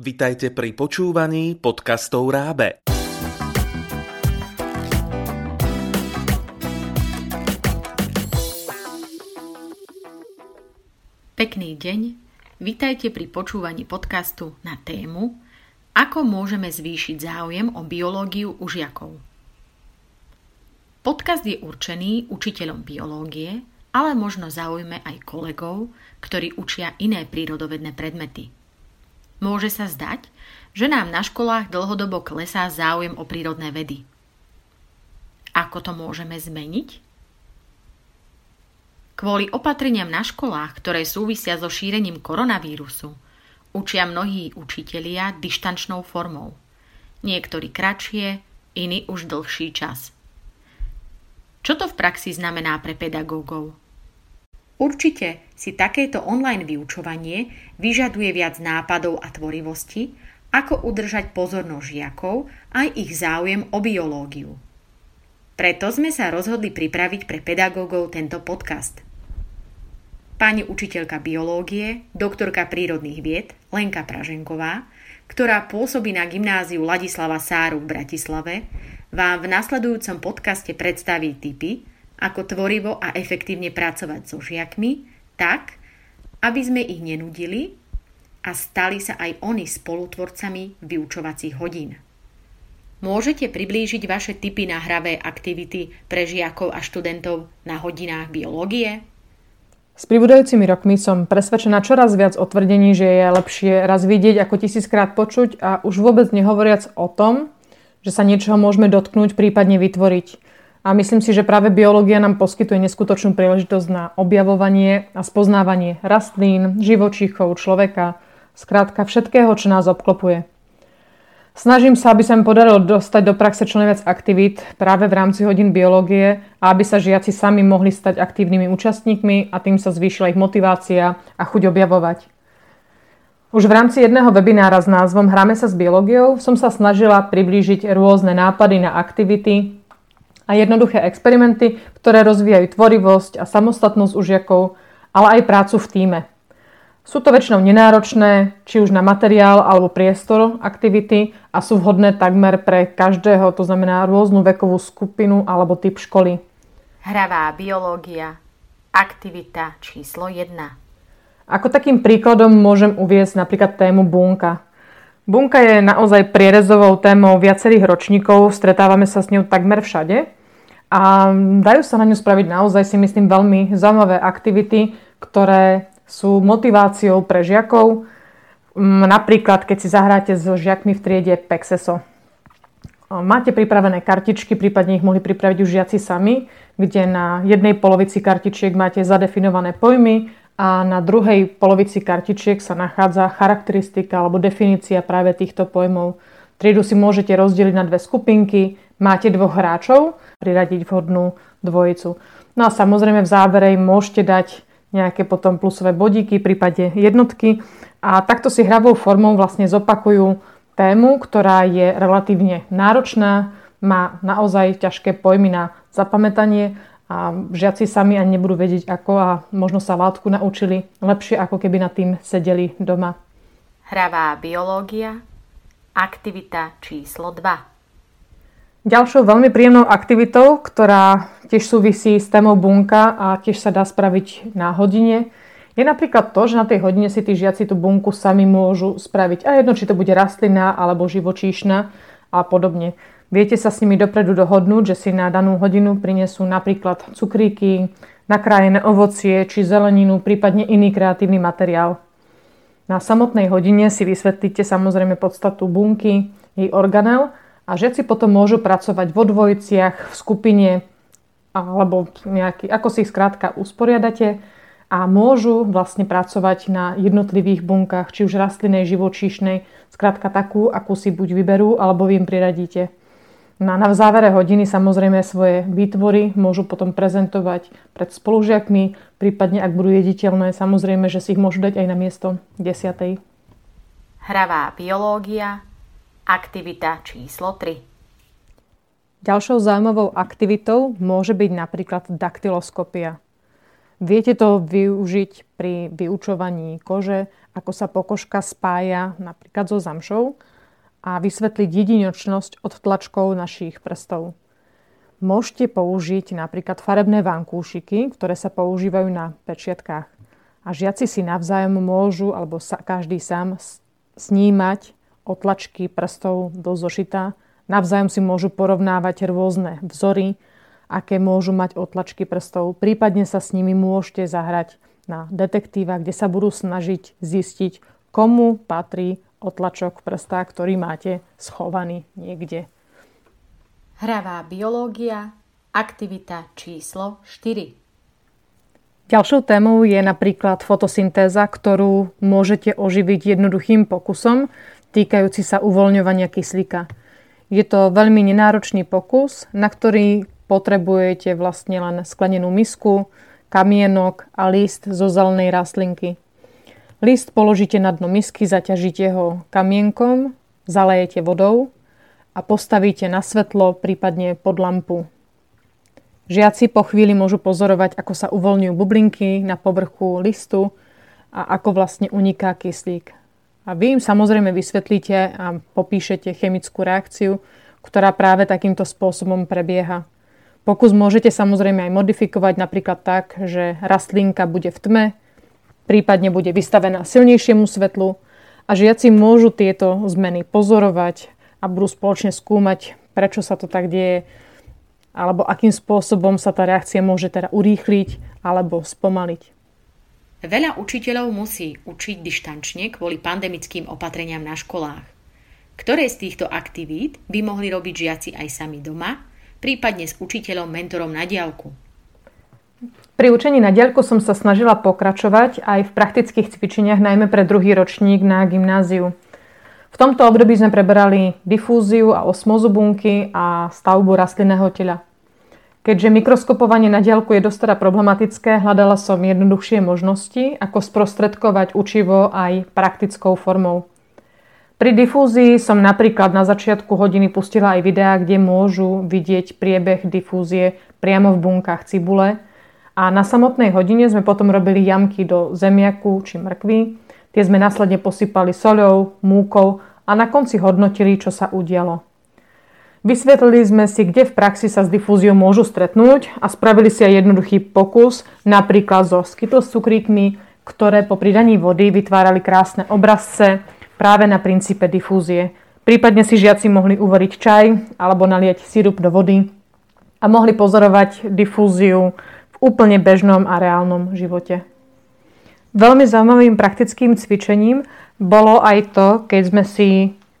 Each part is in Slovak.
Vitajte pri počúvaní podcastov Rábe. Pekný deň, vitajte pri počúvaní podcastu na tému Ako môžeme zvýšiť záujem o biológiu u žiakov. Podcast je určený učiteľom biológie, ale možno zaujme aj kolegov, ktorí učia iné prírodovedné predmety. Môže sa zdať, že nám na školách dlhodobo klesá záujem o prírodné vedy. Ako to môžeme zmeniť? Kvôli opatreniam na školách, ktoré súvisia so šírením koronavírusu, učia mnohí učitelia dištančnou formou. Niektorí kratšie, iní už dlhší čas. Čo to v praxi znamená pre pedagógov? Určite si takéto online vyučovanie vyžaduje viac nápadov a tvorivosti, ako udržať pozornosť žiakov aj ich záujem o biológiu. Preto sme sa rozhodli pripraviť pre pedagógov tento podcast. Pani učiteľka biológie, doktorka prírodných vied Lenka Praženková, ktorá pôsobí na gymnáziu Ladislava Sáru v Bratislave, vám v nasledujúcom podcaste predstaví tipy, ako tvorivo a efektívne pracovať so žiakmi, tak, aby sme ich nenudili a stali sa aj oni spolutvorcami vyučovacích hodín. Môžete priblížiť vaše typy na hravé aktivity pre žiakov a študentov na hodinách biológie? S pribúdajúcimi rokmi som presvedčená čoraz viac o tvrdení, že je lepšie raz vidieť ako tisíckrát počuť a už vôbec nehovoriac o tom, že sa niečoho môžeme dotknúť, prípadne vytvoriť. A myslím si, že práve biológia nám poskytuje neskutočnú príležitosť na objavovanie a spoznávanie rastlín, živočíchov, človeka, skrátka všetkého, čo nás obklopuje. Snažím sa, aby sa mi podarilo dostať do praxe čo najviac aktivít práve v rámci hodín biológie a aby sa žiaci sami mohli stať aktívnymi účastníkmi a tým sa zvýšila ich motivácia a chuť objavovať. Už v rámci jedného webinára s názvom Hráme sa s biológiou som sa snažila priblížiť rôzne nápady na aktivity, a jednoduché experimenty, ktoré rozvíjajú tvorivosť a samostatnosť u žiakov, ale aj prácu v týme. Sú to väčšinou nenáročné, či už na materiál alebo priestor aktivity a sú vhodné takmer pre každého, to znamená rôznu vekovú skupinu alebo typ školy. Hravá biológia. Aktivita číslo 1. Ako takým príkladom môžem uviesť napríklad tému bunka. Bunka je naozaj prierezovou témou viacerých ročníkov, stretávame sa s ňou takmer všade a dajú sa na ňu spraviť naozaj si myslím veľmi zaujímavé aktivity, ktoré sú motiváciou pre žiakov. Mm, napríklad, keď si zahráte so žiakmi v triede Pexeso. Máte pripravené kartičky, prípadne ich mohli pripraviť už žiaci sami, kde na jednej polovici kartičiek máte zadefinované pojmy a na druhej polovici kartičiek sa nachádza charakteristika alebo definícia práve týchto pojmov. Triedu si môžete rozdeliť na dve skupinky, máte dvoch hráčov, priradiť vhodnú dvojicu. No a samozrejme v závere im môžete dať nejaké potom plusové bodíky, prípade jednotky a takto si hravou formou vlastne zopakujú tému, ktorá je relatívne náročná, má naozaj ťažké pojmy na zapamätanie a žiaci sami ani nebudú vedieť ako a možno sa látku naučili lepšie ako keby nad tým sedeli doma. Hravá biológia, aktivita číslo 2. Ďalšou veľmi príjemnou aktivitou, ktorá tiež súvisí s témou bunka a tiež sa dá spraviť na hodine, je napríklad to, že na tej hodine si tí žiaci tú bunku sami môžu spraviť. A jedno, či to bude rastlina alebo živočíšna a podobne. Viete sa s nimi dopredu dohodnúť, že si na danú hodinu prinesú napríklad cukríky, nakrájené ovocie či zeleninu, prípadne iný kreatívny materiál. Na samotnej hodine si vysvetlíte samozrejme podstatu bunky, jej organel a žiaci potom môžu pracovať vo dvojiciach, v skupine alebo nejaký, ako si ich skrátka usporiadate a môžu vlastne pracovať na jednotlivých bunkách, či už rastlinnej, živočíšnej, skrátka takú, akú si buď vyberú, alebo vy im priradíte. No na v závere hodiny samozrejme svoje výtvory môžu potom prezentovať pred spolužiakmi, prípadne ak budú jediteľné, samozrejme, že si ich môžu dať aj na miesto desiatej. Hravá biológia, Aktivita číslo 3. Ďalšou zaujímavou aktivitou môže byť napríklad daktyloskopia. Viete to využiť pri vyučovaní kože, ako sa pokožka spája napríklad so zamšou a vysvetliť jedinočnosť od tlačkov našich prstov. Môžete použiť napríklad farebné vankúšiky, ktoré sa používajú na pečiatkách. A žiaci si navzájom môžu, alebo sa, každý sám, snímať otlačky prstov do zošita. Navzájom si môžu porovnávať rôzne vzory, aké môžu mať otlačky prstov. Prípadne sa s nimi môžete zahrať na detektíva, kde sa budú snažiť zistiť, komu patrí otlačok prsta, ktorý máte schovaný niekde. Hravá biológia, aktivita číslo 4. Ďalšou témou je napríklad fotosyntéza, ktorú môžete oživiť jednoduchým pokusom týkajúci sa uvoľňovania kyslíka. Je to veľmi nenáročný pokus, na ktorý potrebujete vlastne len sklenenú misku, kamienok a list zo zelenej rastlinky. List položíte na dno misky, zaťažíte ho kamienkom, zalejete vodou a postavíte na svetlo, prípadne pod lampu. Žiaci po chvíli môžu pozorovať, ako sa uvoľňujú bublinky na povrchu listu a ako vlastne uniká kyslík. A vy im samozrejme vysvetlíte a popíšete chemickú reakciu, ktorá práve takýmto spôsobom prebieha. Pokus môžete samozrejme aj modifikovať napríklad tak, že rastlinka bude v tme, prípadne bude vystavená silnejšiemu svetlu a žiaci môžu tieto zmeny pozorovať a budú spoločne skúmať, prečo sa to tak deje, alebo akým spôsobom sa tá reakcia môže teda urýchliť alebo spomaliť. Veľa učiteľov musí učiť dištančne kvôli pandemickým opatreniam na školách. Ktoré z týchto aktivít by mohli robiť žiaci aj sami doma, prípadne s učiteľom, mentorom na diálku? Pri učení na diaľku som sa snažila pokračovať aj v praktických cvičeniach, najmä pre druhý ročník na gymnáziu. V tomto období sme preberali difúziu a osmozu bunky a stavbu rastlinného tela. Keďže mikroskopovanie na diaľku je dosť teda problematické, hľadala som jednoduchšie možnosti, ako sprostredkovať učivo aj praktickou formou. Pri difúzii som napríklad na začiatku hodiny pustila aj videá, kde môžu vidieť priebeh difúzie priamo v bunkách cibule a na samotnej hodine sme potom robili jamky do zemiaku či mrkvy, Tie sme následne posypali soľou, múkou a na konci hodnotili, čo sa udialo. Vysvetlili sme si, kde v praxi sa s difúziou môžu stretnúť a spravili si aj jednoduchý pokus, napríklad so Skittles cukríkmi, ktoré po pridaní vody vytvárali krásne obrazce práve na princípe difúzie. Prípadne si žiaci mohli uvariť čaj alebo naliať sirup do vody a mohli pozorovať difúziu úplne bežnom a reálnom živote. Veľmi zaujímavým praktickým cvičením bolo aj to, keď sme si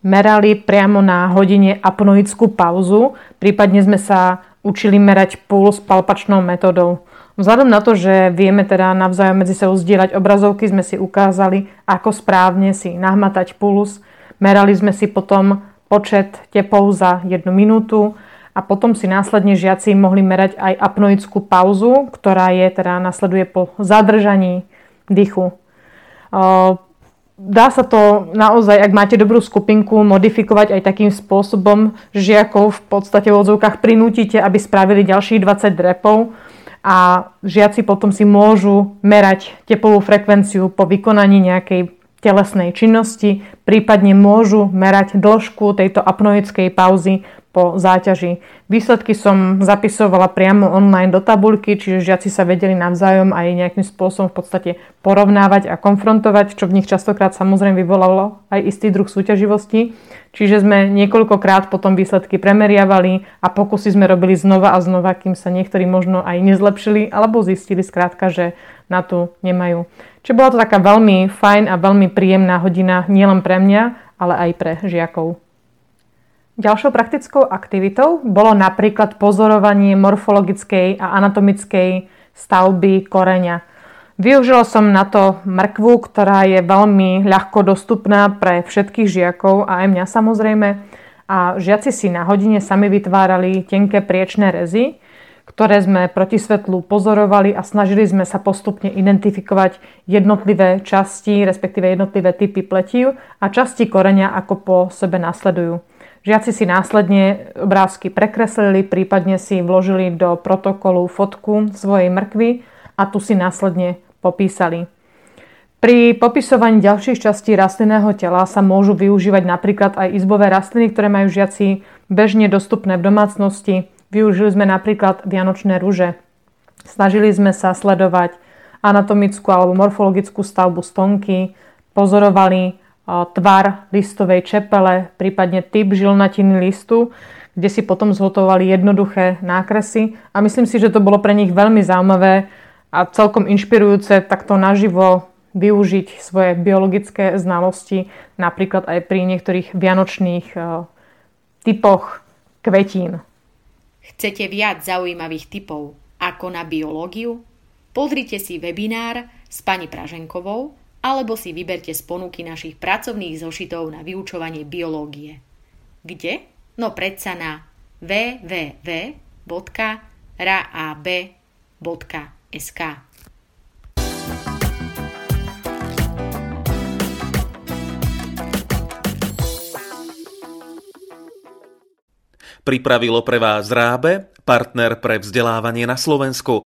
merali priamo na hodine apnoickú pauzu, prípadne sme sa učili merať puls palpačnou metodou. Vzhľadom na to, že vieme teda navzájom medzi sebou zdieľať obrazovky, sme si ukázali, ako správne si nahmatať puls. Merali sme si potom počet tepov za jednu minútu a potom si následne žiaci mohli merať aj apnoickú pauzu, ktorá je teda nasleduje po zadržaní dýchu. Dá sa to naozaj, ak máte dobrú skupinku, modifikovať aj takým spôsobom, žiakov v podstate v odzvukách prinútite, aby spravili ďalších 20 drepov a žiaci potom si môžu merať tepovú frekvenciu po vykonaní nejakej telesnej činnosti, prípadne môžu merať dĺžku tejto apnoickej pauzy po záťaži. Výsledky som zapisovala priamo online do tabuľky, čiže žiaci sa vedeli navzájom aj nejakým spôsobom v podstate porovnávať a konfrontovať, čo v nich častokrát samozrejme vyvolalo aj istý druh súťaživosti. Čiže sme niekoľkokrát potom výsledky premeriavali a pokusy sme robili znova a znova, kým sa niektorí možno aj nezlepšili alebo zistili skrátka, že na to nemajú. Čiže bola to taká veľmi fajn a veľmi príjemná hodina nielen pre mňa, ale aj pre žiakov. Ďalšou praktickou aktivitou bolo napríklad pozorovanie morfologickej a anatomickej stavby koreňa. Využila som na to mrkvu, ktorá je veľmi ľahko dostupná pre všetkých žiakov a aj mňa samozrejme. A žiaci si na hodine sami vytvárali tenké priečné rezy, ktoré sme proti svetlu pozorovali a snažili sme sa postupne identifikovať jednotlivé časti, respektíve jednotlivé typy pletív a časti koreňa, ako po sebe nasledujú. Žiaci si následne obrázky prekreslili, prípadne si vložili do protokolu fotku svojej mrkvy a tu si následne popísali. Pri popisovaní ďalších častí rastlinného tela sa môžu využívať napríklad aj izbové rastliny, ktoré majú žiaci bežne dostupné v domácnosti. Využili sme napríklad vianočné rúže. Snažili sme sa sledovať anatomickú alebo morfologickú stavbu stonky, pozorovali tvar listovej čepele, prípadne typ žilnatiny listu, kde si potom zhotovali jednoduché nákresy a myslím si, že to bolo pre nich veľmi zaujímavé a celkom inšpirujúce takto naživo využiť svoje biologické znalosti napríklad aj pri niektorých vianočných typoch kvetín. Chcete viac zaujímavých typov ako na biológiu? Pozrite si webinár s pani Praženkovou alebo si vyberte z ponuky našich pracovných zošitov na vyučovanie biológie. Kde? No predsa na www.raab.sk Pripravilo pre vás Rábe, partner pre vzdelávanie na Slovensku.